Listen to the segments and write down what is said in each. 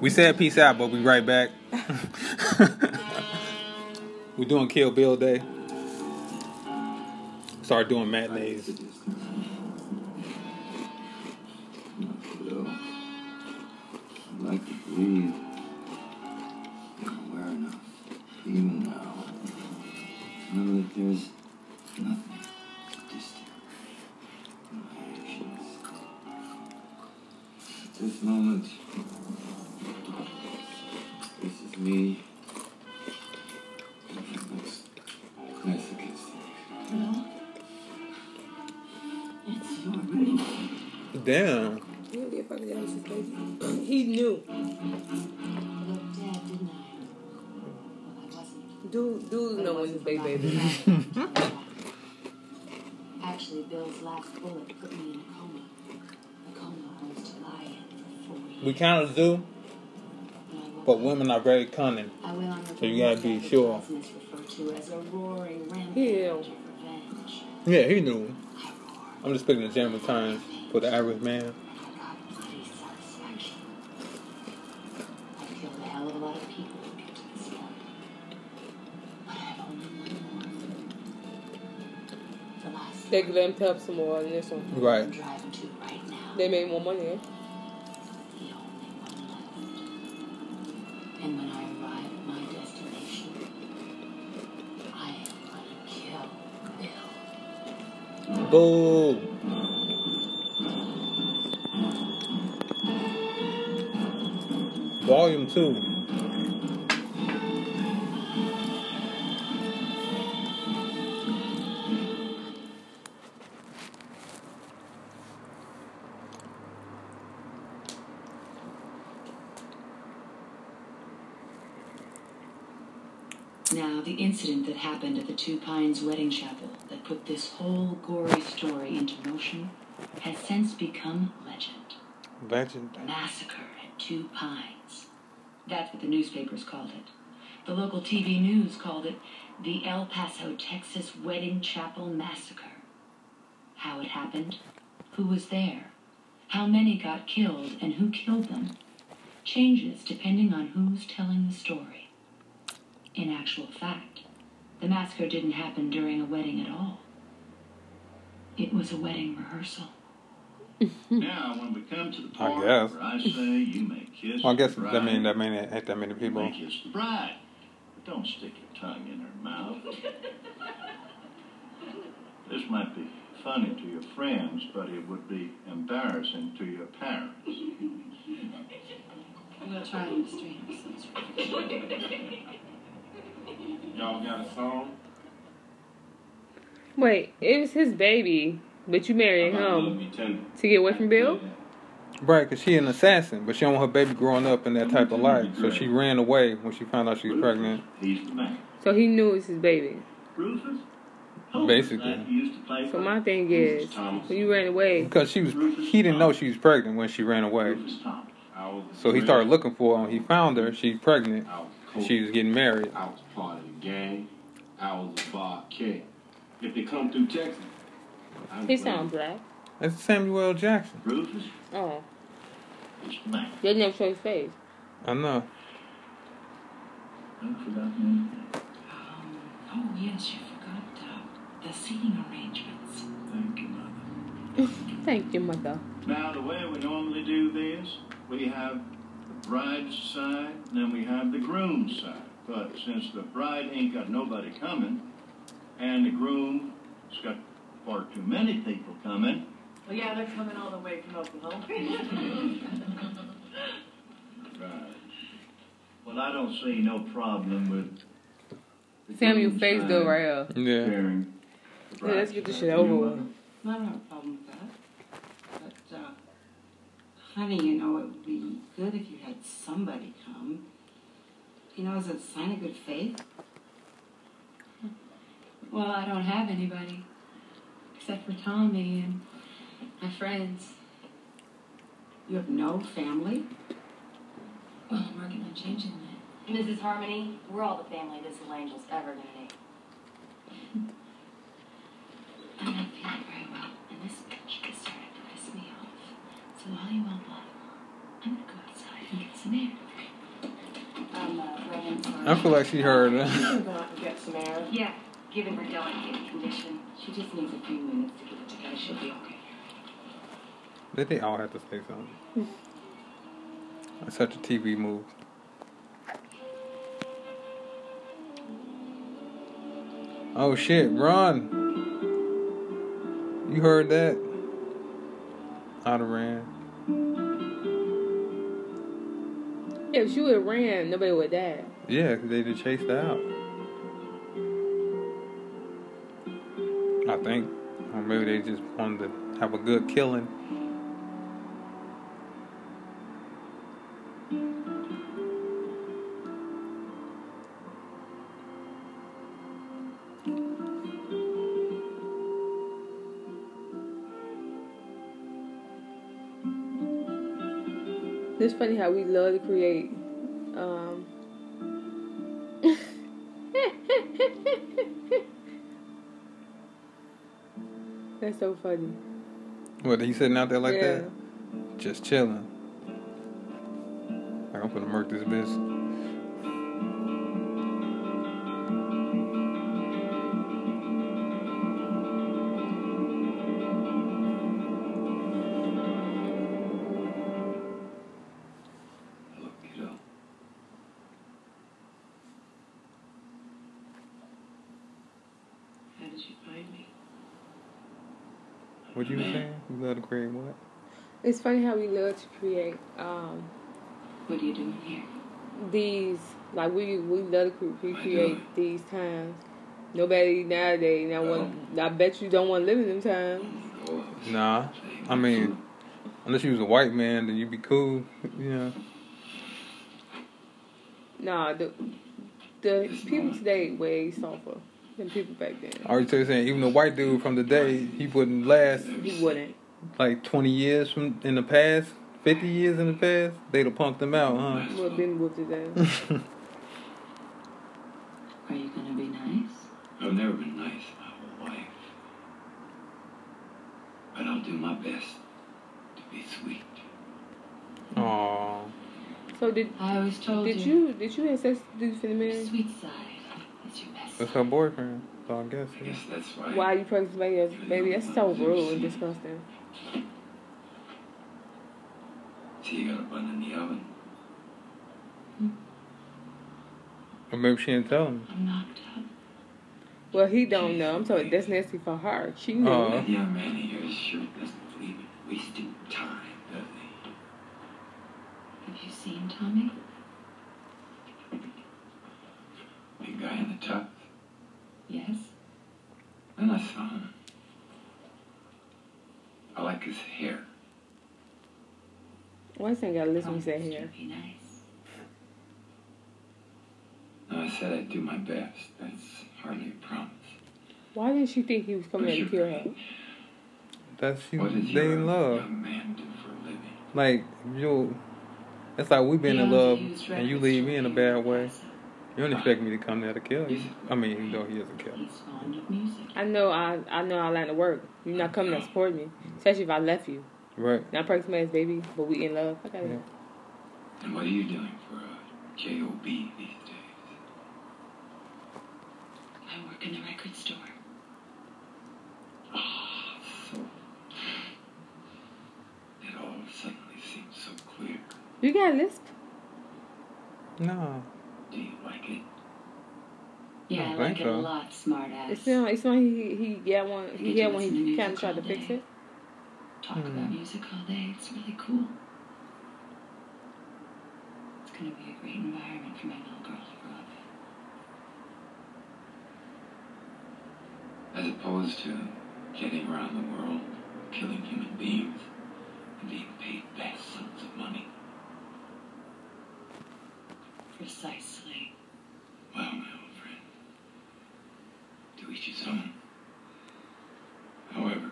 We said peace out, but we right back. We're doing Kill Bill Day. Start doing matinees. Like to breathe. In for four years. We kind of do, When I woke but women are very cunning. I went on So you gotta be sure. It's referred to as a roaring rampage Yeah. Yeah, he knew. I roared. I'm just speaking in general terms for the average man. I got bloody satisfaction. I've killed a hell of a lot of people to get to this point. But I have only one more. The last They one. let him tell some more than this one. Right. driving to right now. They made more money. Eh? Boo! Volume 2. Two Pines wedding chapel that put this whole gory story into motion has since become legend. Legend. Massacre at Two Pines. That's what the newspapers called it. The local TV news called it the El Paso, Texas Wedding Chapel Massacre. How it happened, who was there, how many got killed, and who killed them changes depending on who's telling the story. In actual fact, the massacre didn't happen during a wedding at all. It was a wedding rehearsal. Now, when we come to the I guess. where I say you may kiss Well, I guess the that bride, mean that mean it ain't that many you people. may kiss the bride. But don't stick your tongue in her mouth. this might be funny to your friends, but it would be embarrassing to your parents. We'll try and restrain ourselves. Y'all got a song? Wait, it was his baby, but you married him to get away from Bill? Right, because she an assassin, but she don't want her baby growing up in that type of life. So she ran away when she found out she was pregnant. He's the man. So he knew it was his baby. Basically. was that you used to play So my thing is, when you ran away, Because she was, he didn't know she was pregnant when she ran away. Rufus Thomas. I was So he started looking for her. and He found her. She's pregnant. I was and cool. She was getting married. I was part of the gang. I was a Bar-Kay. If they come through Texas, I'm he sound black. That's Samuel L. Jackson. Rufus? Oh, He's the man. they never show his face. I know. I forgot. Um, oh, yes, you forgot uh, the seating arrangements. Thank you, Mother. Thank you, mother. Now, the way we normally do this, we have the bride's side, and then we have the groom's side. But since the bride ain't got nobody coming, and the groom's got far too many people coming, Well, yeah, they're coming all the way from Oklahoma. right. Well, I don't see no problem with the Samuel groom's face though right here. Yeah. Yeah, let's get this shit over with. I don't have a problem with that. But, uh, honey, you know, it would be good if you had somebody come. You know, as a sign of good faith. Well, I don't have anybody except for Tommy and my friends. You have no family. Oh, well, I'm working on changing that. Mrs. Harmony, we're all the family this little angel's ever gonna need. I'm not feeling very well, and this bitch is starting to piss me off. So while you all bottle, I'm gonna go outside and get some air. I'm uh, running for. I feel like she heard You that. can go out and get some air. Yeah, given her delicate condition, she just needs a few minutes to get it together. She'll be okay. Did they all have to say something? It's such a TV move. Oh shit, run! You heard that? I'd have ran. Yeah, if she would have ran, nobody would have died. Yeah, they just chased out. I think. Or maybe they just wanted to have a good killing. It's funny how we love to create. Funny. What, he sitting out there like Yeah. that? Just chilling. Like, I'm gonna murk this bitch. Funny how we love to create um, What are you doing here? these like we we love to cre- recreate these times. Nobody nowadays now want. I bet you don't want to live in them times. Nah. I mean, unless you was a white man, then you'd be cool. You know. Nah, the the people today way softer than people back then. I already you saying, even the white dude from the day, he wouldn't last He wouldn't. Like 20 years from in the past, 50 years in the past. They'd have punked him out, huh? Would have been whooped to death. Are you gonna be nice? I've never been nice my whole life. But I'll do my best to be sweet. Aww. So did I always told did you. you did you have sex with the dude for the Your man? sweet side is your best That's her boyfriend. So I guess. I Yeah. guess that's right. Why are you pregnant somebody else? Baby, that's so rude and disgusting. See, you got a bun in the oven. Or maybe she didn't tell him. I'm knocked up. Well, he don't know. I'm sorry, that's nasty for her. She knew. Oh. Aw. That young man here sure doesn't believe in wasting time, does he? Have you seen Tommy? Big guy in the tux. Yes. Then I saw him. I like his hair. Why you ain't gotta listen to me say Promised here? nice. No, I said I'd do my best. That's hardly a promise. Why did she think he was coming What's to kill her? grade? That's you. What They in love. man do for a living? Like you. It's like we been in love, and you leave me in a bad El way. Paso. You don't expect me to come there to kill you. I mean, even though he is a killer. He's fond of music. I know I I know I line to work. You're not coming to support me, especially if I left you. Right. Not pregnant somebody's baby, but we in love. I got Yeah. it. And what are you doing for a J.O.B. these days? I work in the record store. Ah, so. It all suddenly seems so clear. You got a lisp? No. Do you like it? Yeah, I I think like it a lot, smartass. It's not. It's not. He he yeah one. You He get had to one. He kind of tried to all fix it. Talk Hmm. about music all day. It's really cool. It's gonna be a great environment for my little girl to grow up in. As opposed to getting around the world, killing human beings, and being paid vast sums of money. Precisely. Well, my old friend, to each his own. However,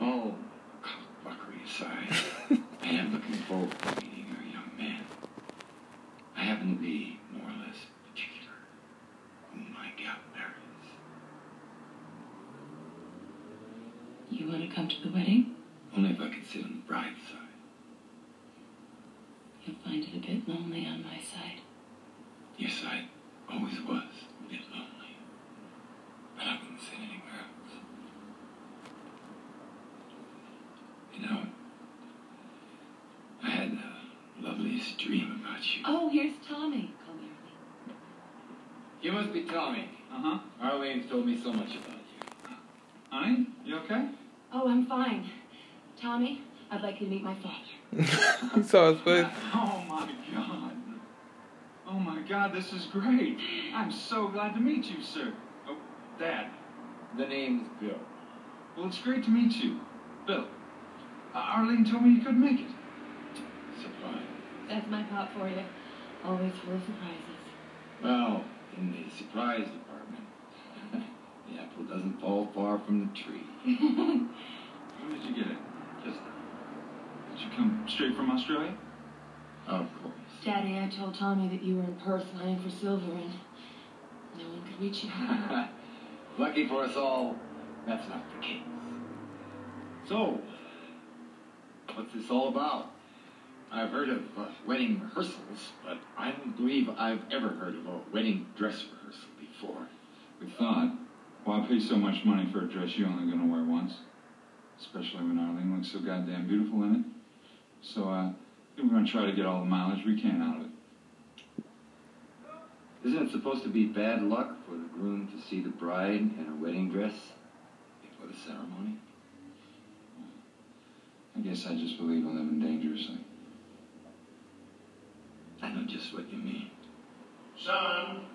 all cockbuckery aside, I am looking forward to meeting your young man. I happen to be more or less particular whom my gal marries. You want to come to the wedding? Only if I can sit on the bride's side. You'll find it a bit lonely on my side. Your side always was a bit lonely. But I wouldn't sit anywhere else. You know, I had the loveliest dream about you. Oh, here's Tommy. Call me Arlene. You must be Tommy. Uh huh. Arlene's told me so much about you. Honey, you okay? Oh, I'm fine. Tommy, I'd like you to meet my father. he saw his face. Oh my God. Oh my God, this is great. I'm so glad to meet you, sir. Oh, Dad. The name's Bill. Well, it's great to meet you. Bill. Uh, Arlene told me you couldn't make it. Surprise. That's my pop for you. Always full of surprises. Well, in the surprise department, the apple doesn't fall far from the tree. When did you get it? Just. Did you come straight from Australia? Of course. Daddy, I told Tommy that you were in Perth mining for silver and no one could reach you. Lucky for us all, that's not the case. So, what's this all about? I've heard of uh, wedding rehearsals, but I don't believe I've ever heard of a wedding dress rehearsal before. We thought, why pay so much money for a dress you're only gonna wear once? Especially when Arlene looks so goddamn beautiful in it. So, uh, we're gonna try to get all the mileage we can out of it. Isn't it supposed to be bad luck for the groom to see the bride in a wedding dress before the ceremony? I guess I just believe in living dangerously. I know just what you mean. Son.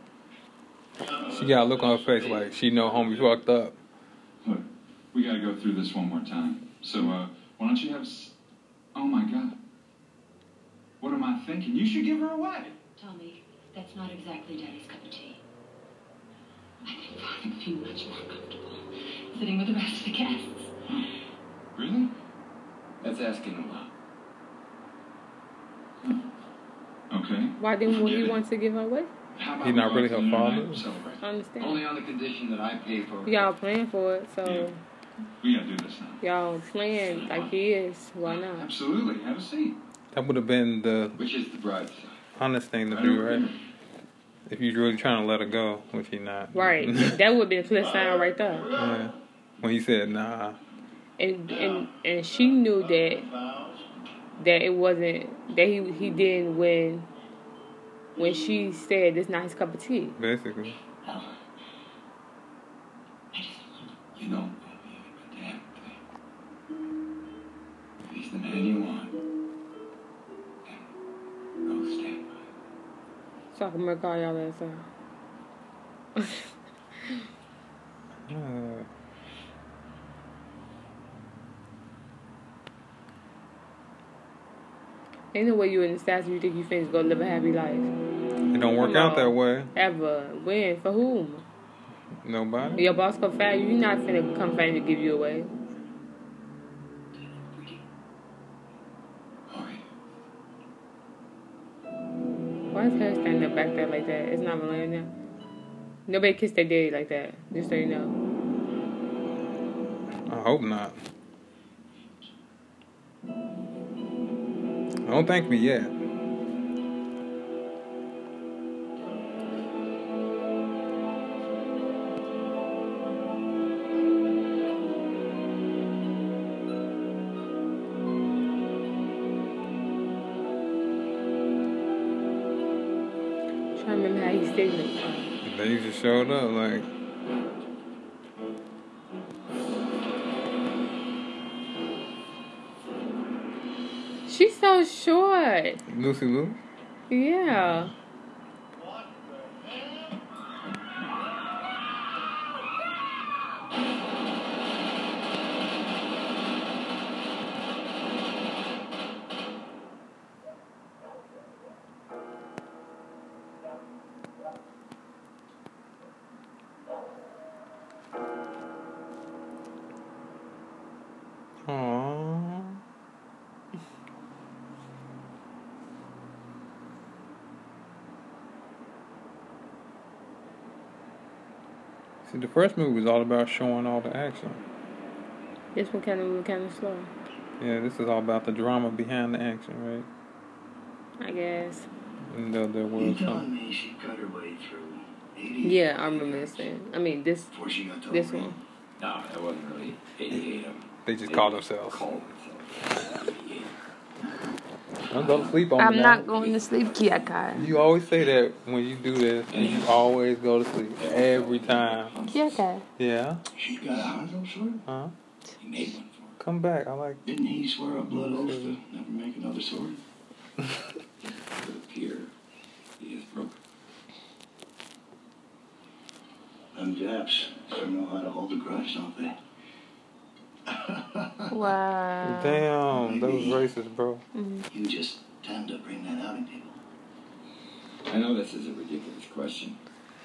She got a look on her face like she know homie fucked up. Look, we gotta go through this one more time. So, uh, why don't you have. S- oh my god. What am I thinking? You should give her away. Tommy, that's not exactly Daddy's cup of tea. I think Father would be much more comfortable sitting with the rest of the guests. Really? That's asking a lot. Okay. Why didn't he want to give her away? How He not really go her father? I understand. Only on the condition that I pay for it. Y'all playing for it, so Yeah. We gotta do this now. y'all playing like he is. Why not? Absolutely. Have a seat. That would have been the Which is the bride's side? honest thing to Right do, right? If you're really trying to let her go, which he not. Right. that would be a clear sign right there. yeah. When he said nah, And and and she knew that that it wasn't that he he didn't when when she said it's not his cup of tea. basically. Well, I just want You don't owe me a damn thing. He's the man you want, then stand by him. So I can make all y'all ass out. Uh, Ain't no way you in the stats you think you finna go live a happy life. it don't work Come out on. that way. Ever. When? For whom? Nobody. Your boss come fat, you you not finna come fat to give you away. Why is her standing up back there like that? It's not Melania. Nobody kissed their daddy like that. Just so you know. I hope not. Don't thank me yet. remember how he signaled. They just showed up like Lucy Liu. Yeah. First movie was all about showing all the action. This one kind of was kind of slow. Yeah, this is all about the drama behind the action, right? I guess. And there, there You was telling some. me she cut her way through Yeah, I remember this thing. I mean, this she got to this Oregon? one. No, that wasn't really 88 of them. They just themselves. Called themselves. 88. Don't go to sleep on I'm me not going to sleep, Kiakai. You always say that when you do this, and you always go to sleep every time. Kiakai. Yeah, She got a Hanzo sword? huh? He made one for her. Come back. I like. Didn't he swear a blood oath to never make another sword? It would appear he is broken. Them Japs sure know how to hold a grudge, don't they? Wow. Damn, that was racist, bro. You just tend to bring that out in people. I know this is a ridiculous question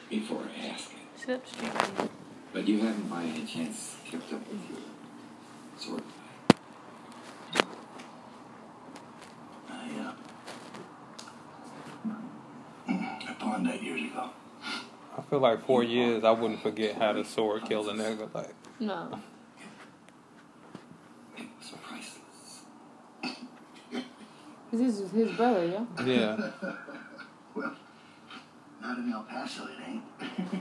before I ask it, Shut but you haven't by any chance kept up with your sword fight. I, uh, I pawned that years ago. I feel like four years, I wouldn't forget how the sword killed a nigga. Like, No. It was priceless. This is his brother, yeah? yeah. Well, not in El Paso, it ain't.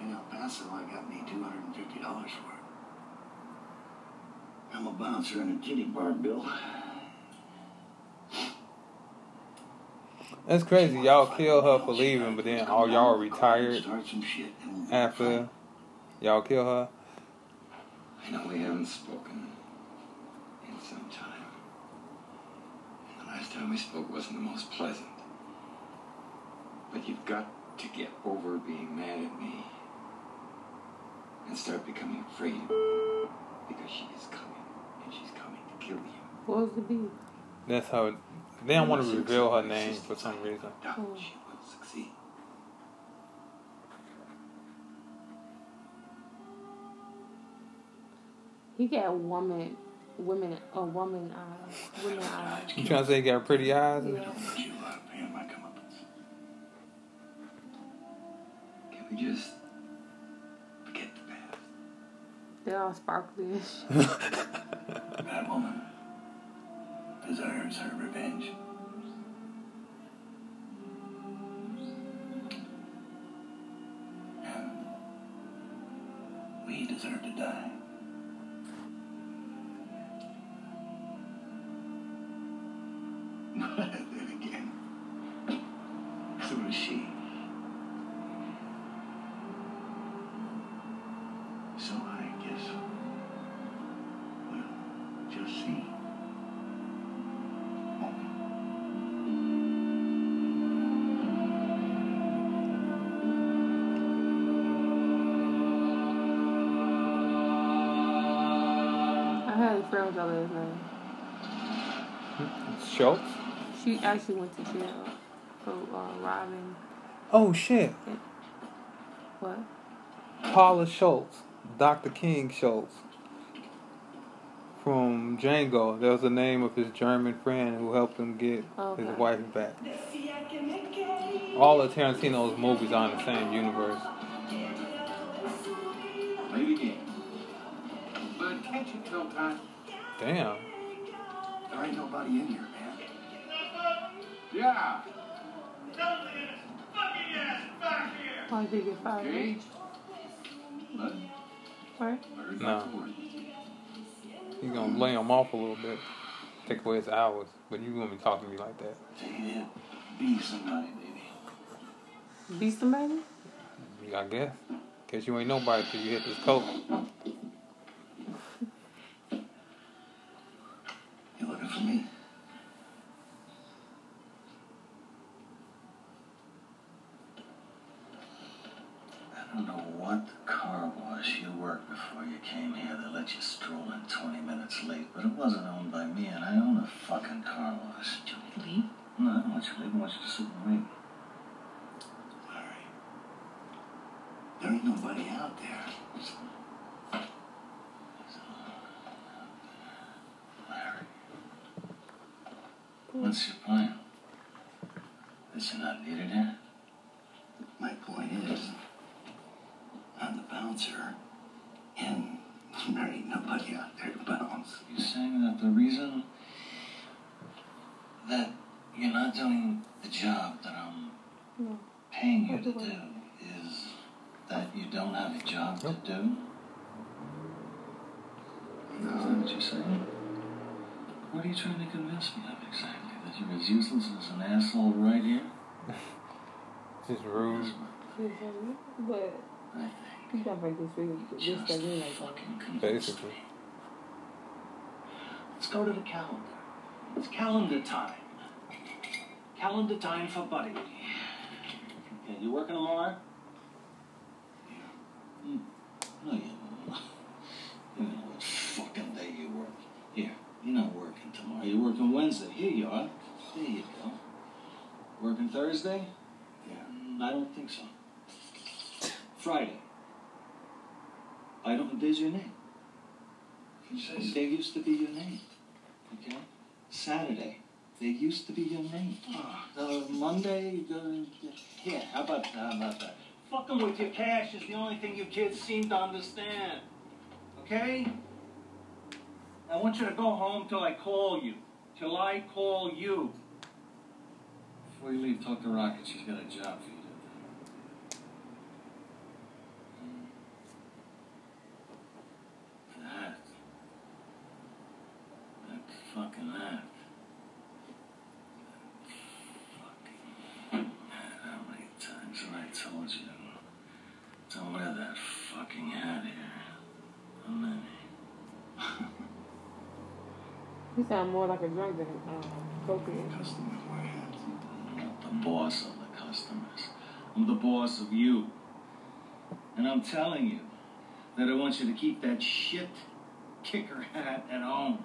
in El Paso, I got me $250 for it. I'm a bouncer in a titty bar bill. That's crazy. Y'all kill her for leaving, but then all y'all retired Start some shit and after y'all kill her. I know we haven't spoken in some time. And the last time we spoke wasn't the most pleasant. But you've got to get over being mad at me and start becoming afraid of because she is coming and she's coming to kill you. What was the beef? That's how. They don't want to reveal her name for some reason. Doubt Oh. she will succeed. He got a woman, women, a woman eyes, women eyes. You trying to say he got pretty eyes? Yeah. But you uh, pay my comeuppance. Can we just forget the past? They're all sparkly and. That woman deserves her revenge. I had a friend last name. Schultz? She actually went to jail for uh, robbing. Oh shit. What? Paula Schultz. Dr. King Schultz. From Django. That was the name of his German friend who helped him get Okay. his wife back. All of Tarantino's movies are in the same universe. Play the game. But can't you tell time? Damn. There ain't nobody in here, man. Yeah. Why did he get fired? Okay. But Right? No. that? He's gonna lay him off a little bit. Take away his hours. But you gonna be talking to me like that. Take it. Be somebody, baby. Be somebody? I guess. Cause you ain't nobody till you hit this coat. You looking for me? I don't know what car wash you worked before you came here that let you stroll in 20 minutes late, but it wasn't owned by me, and I own a fucking car wash. Do you want to Leave? No, I don't want you to leave. I want you to sit and wait. Larry, there ain't nobody out there. What's your point? That you're not needed here? My point is, I'm the bouncer, and there ain't nobody out there to bounce. You saying that the reason that you're not doing the job that I'm no. paying you to do is that you don't have a job to do? No. Is that what you're saying? What are you trying to convince me of exactly? That you're as useless as an asshole right here? Just rude. But you got break this video. This doesn't mean like that. Basically. Let's go to the calendar. It's calendar time. Calendar time for Buddy. Okay, you working tomorrow? Hmm. No, you don't. You know what fucking day you work. Here, you're not working tomorrow. You're working Wednesday. Here you are. There you go. Working Thursday? Yeah. I don't think so. Friday. I don't. There's your name. There used to be your name. Okay? Saturday. There used to be your name. Uh, Monday, yeah, how about, how about that? Fucking with your cash is the only thing you kids seem to understand. Okay? I want you to go home till I call you. Till I call you. Before you leave, talk to Rocket. She's got a job for you to. That. That fucking hat. How many times have I told you? Don't wear that fucking hat here. How many? You sound more like a drunk than um, cocaine. Customers wear hats. I'm not the boss of the customers. I'm the boss of you. And I'm telling you that I want you to keep that shit kicker hat at home.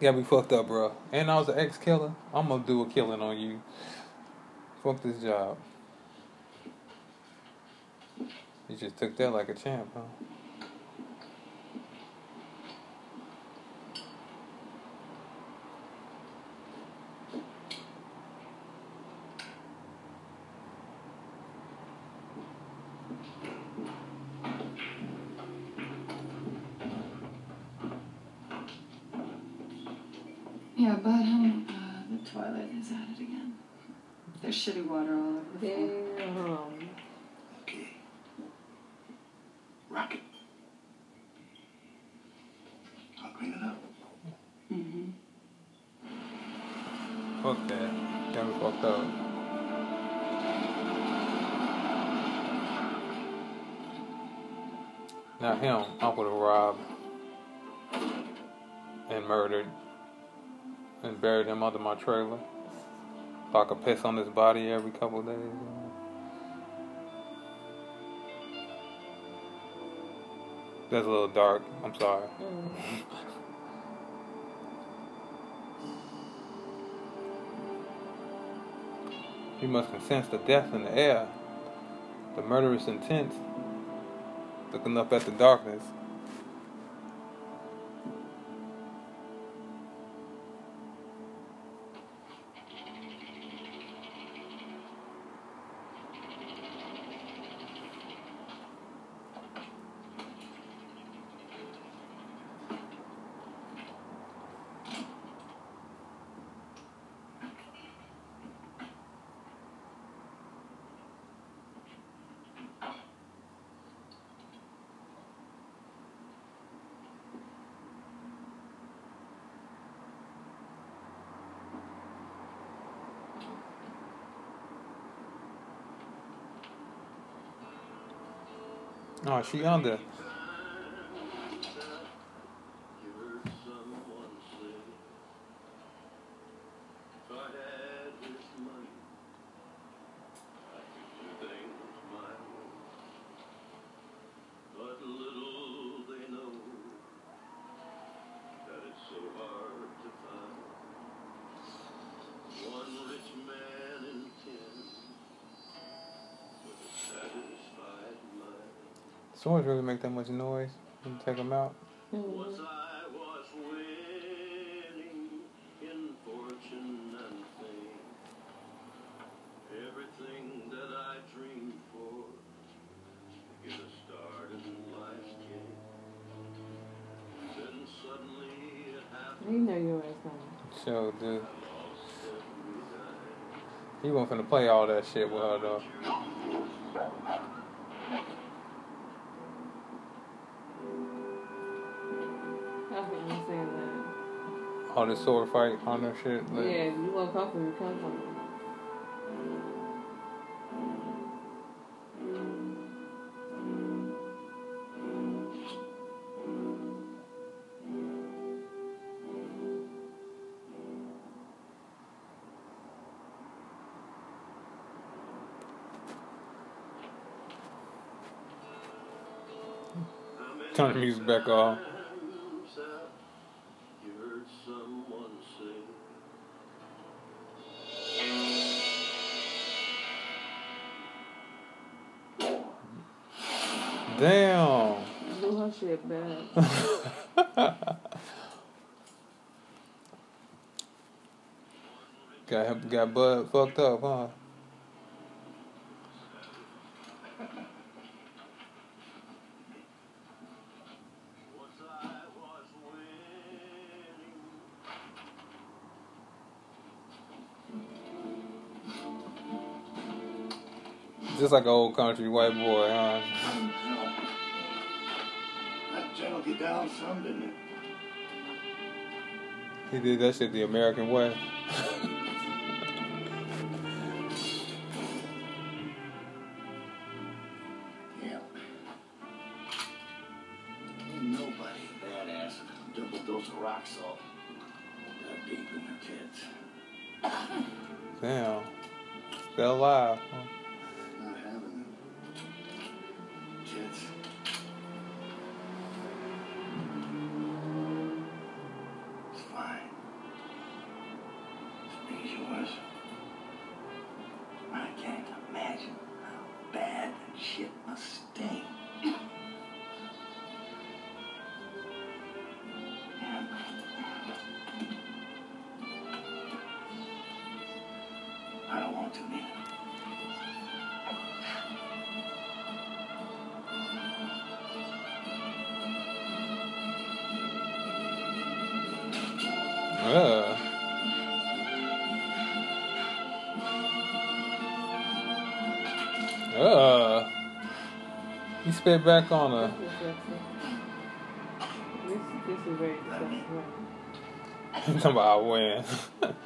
You got me fucked up, bro. And I was an ex killer. I'm gonna do a killing on you. Fuck this job. You just took that like a champ, huh? Now him, I would have robbed and murdered and buried him under my trailer. So I could piss on his body every couple days. That's a little dark. I'm sorry. You must have sensed the death in the air, the murderous intent, looking up at the darkness. Oh, she under. But little they know that it's so hard to find one rich man in ten with a satisfied mind. Swords really make that much noise when you take them out. Was I was winning in fortune and fame, everything that I dreamed for to a start in life's game. Then suddenly it happened. You know your ass coming. So, dude. He wasn't finna play all that shit with her, though. All this sword fight, honor shit. Like, yeah, you want to come from me, come me. Turn the music back off. Got got Bud fucked up, huh? Just like an old country white boy, huh? That gentled you down some, didn't? He did that shit the American way. Still alive. Ugh. He spit back on her. This, this is very disgusting. I'm talking about I win.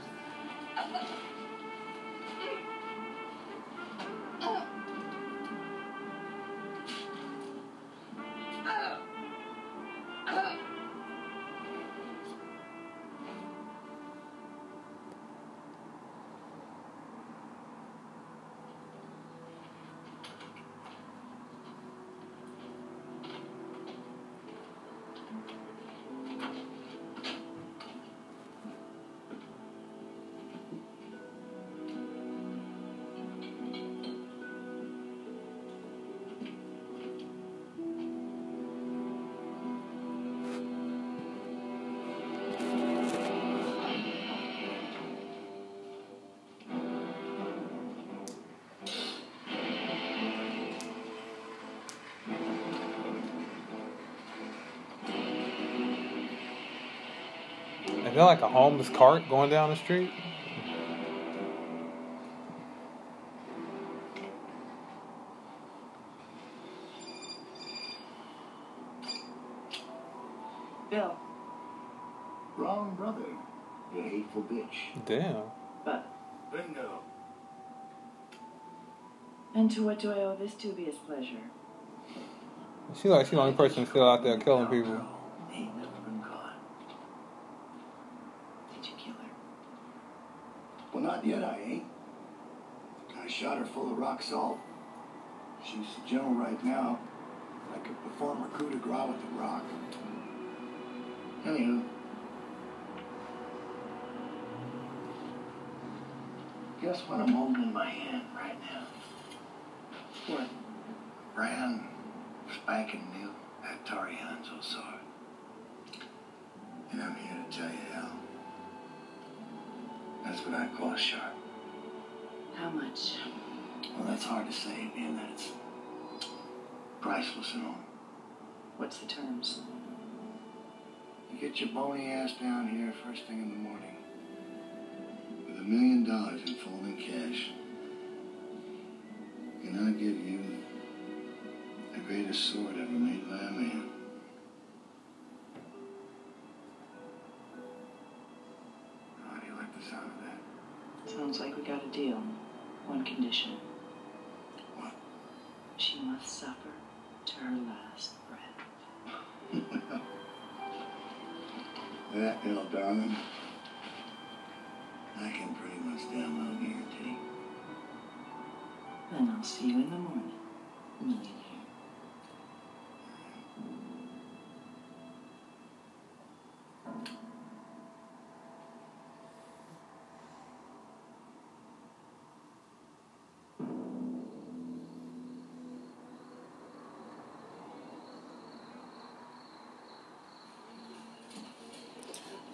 Is that like a homeless cart going down the street? Bill, Wrong brother. You hateful bitch. Damn. but Bingo. And to what do I owe this dubious pleasure? She like she the only person still out there killing people. Ain't never been caught. Did you kill her? Well, not yet, I ain't. I shot salt. She's the general right now. I could perform her coup de grace with the rock. Anywho. Guess what I'm holding in my hand right now? What? Brand spanking new Hattori Hanzo sword. And I'm here to tell you, how. That's what I call a sharp. How much? Well, that's hard to say, being that it's priceless and all. What's the terms? You get your bony ass down here first thing in the morning with a million dollars in full in cash. And I'll give you the greatest sword ever made by a man. How do you like the sound of that? Sounds like we got a deal. One condition. That, L, darling, I can pretty much damn well guarantee. Then I'll see you in the morning.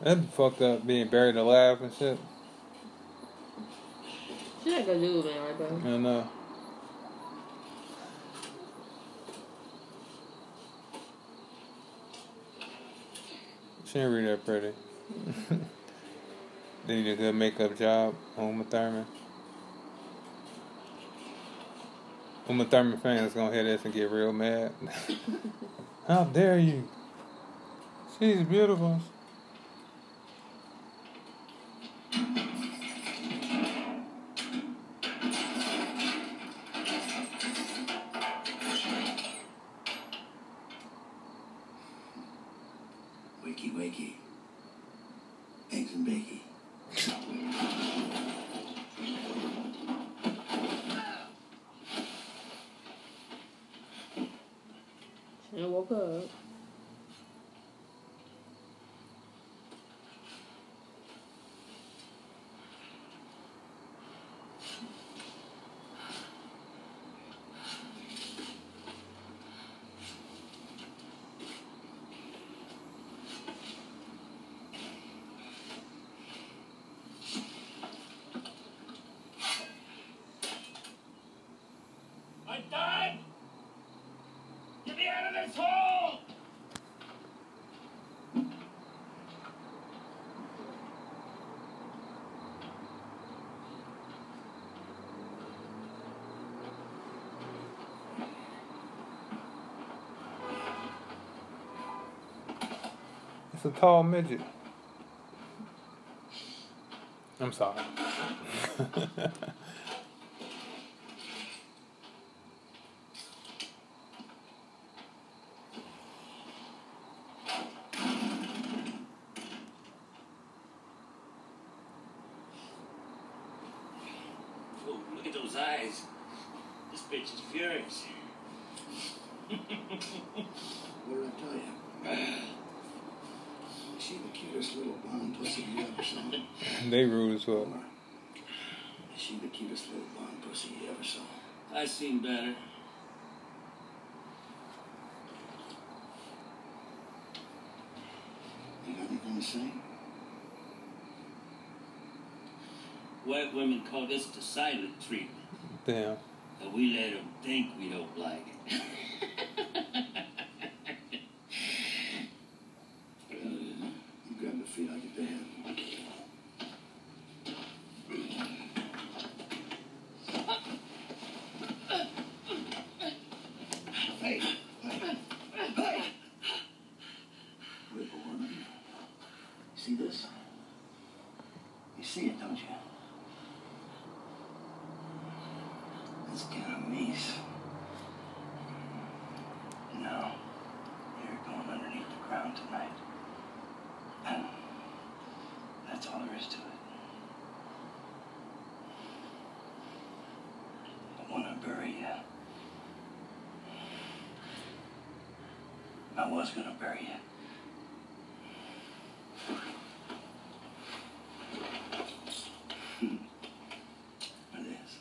That'd be fucked up being buried alive and shit. She like a dude, man, right, bro? I know. She ain't really that pretty. they need a good makeup job Uma Thurman. Uma Thurman fans gonna hear this and get real mad. How dare you? She's beautiful. A tall midget. I'm sorry. Oh, look at those eyes. This bitch is furious. What did I tell you? Is she the cutest little blonde pussy you ever saw? they rude as well. She the cutest little blonde pussy you ever saw? I've seen better. You got anything to say? White women call this the silent treatment. Damn. And we let them think we don't like it. You got to feel like it there. Hey, hey, hey! Little woman. You see this? You see it, don't you? That's Vietnamese. No, you're going underneath the ground tonight. And that's all there is to it. I want to bury you. I was going to bury you. it is.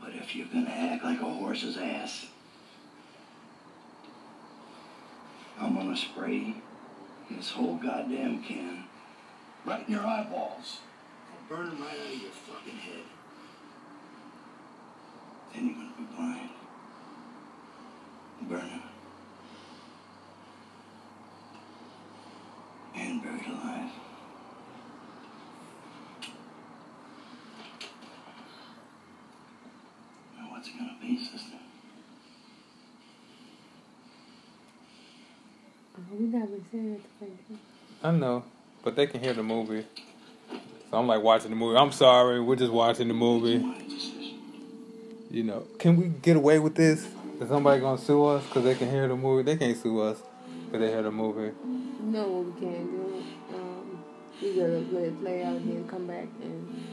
But if you're gonna act like a horse's ass, I'm gonna spray this whole goddamn can right in your eyeballs. I'll burn them right out of your fucking head mine. Burner. And buried alive. Now what's it gonna be, sister? I know, but they can hear the movie. So I'm like watching the movie. I'm sorry, we're just watching the movie. You know, can we get away with this? Is somebody gonna sue us because they can hear the movie? They can't sue us because they hear the movie. No, we can't do? Um, we gotta let it play out here and come back and.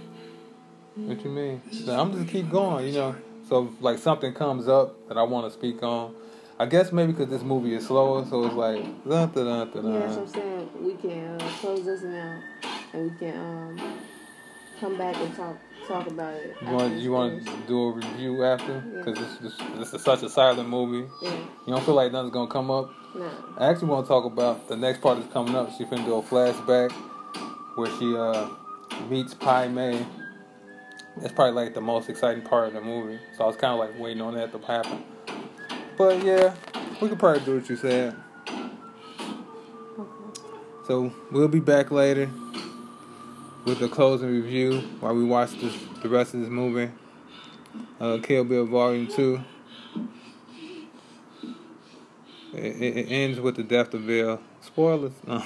What you mean? So I'm just keep going, you know. So if, like something comes up that I want to speak on, I guess maybe because this movie is slower, so it's like dun, dun, dun, dun, Yeah, that's what. I'm saying. We can uh, close this now, and we can um, come back and talk talk about it. You want you want to do a review after? Because this, this this is such a silent movie. Yeah. You don't feel like nothing's gonna come up. No. I actually want to talk about the next part that's coming up. She finna do a flashback where she uh meets Pai Mei. That's probably like the most exciting part of the movie. So I was kind of like waiting on that to happen. But yeah, we could probably do what you said. Okay. So we'll be back later with the closing review while we watch this, the rest of this movie. Uh, Kill Bill Volume Two. It, it, it ends with the death of Bill. Spoilers. No.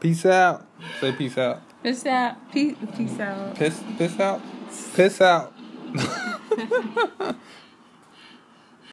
peace out. Say peace out. Peace out. Peace, peace out. Piss piss out. Piss out.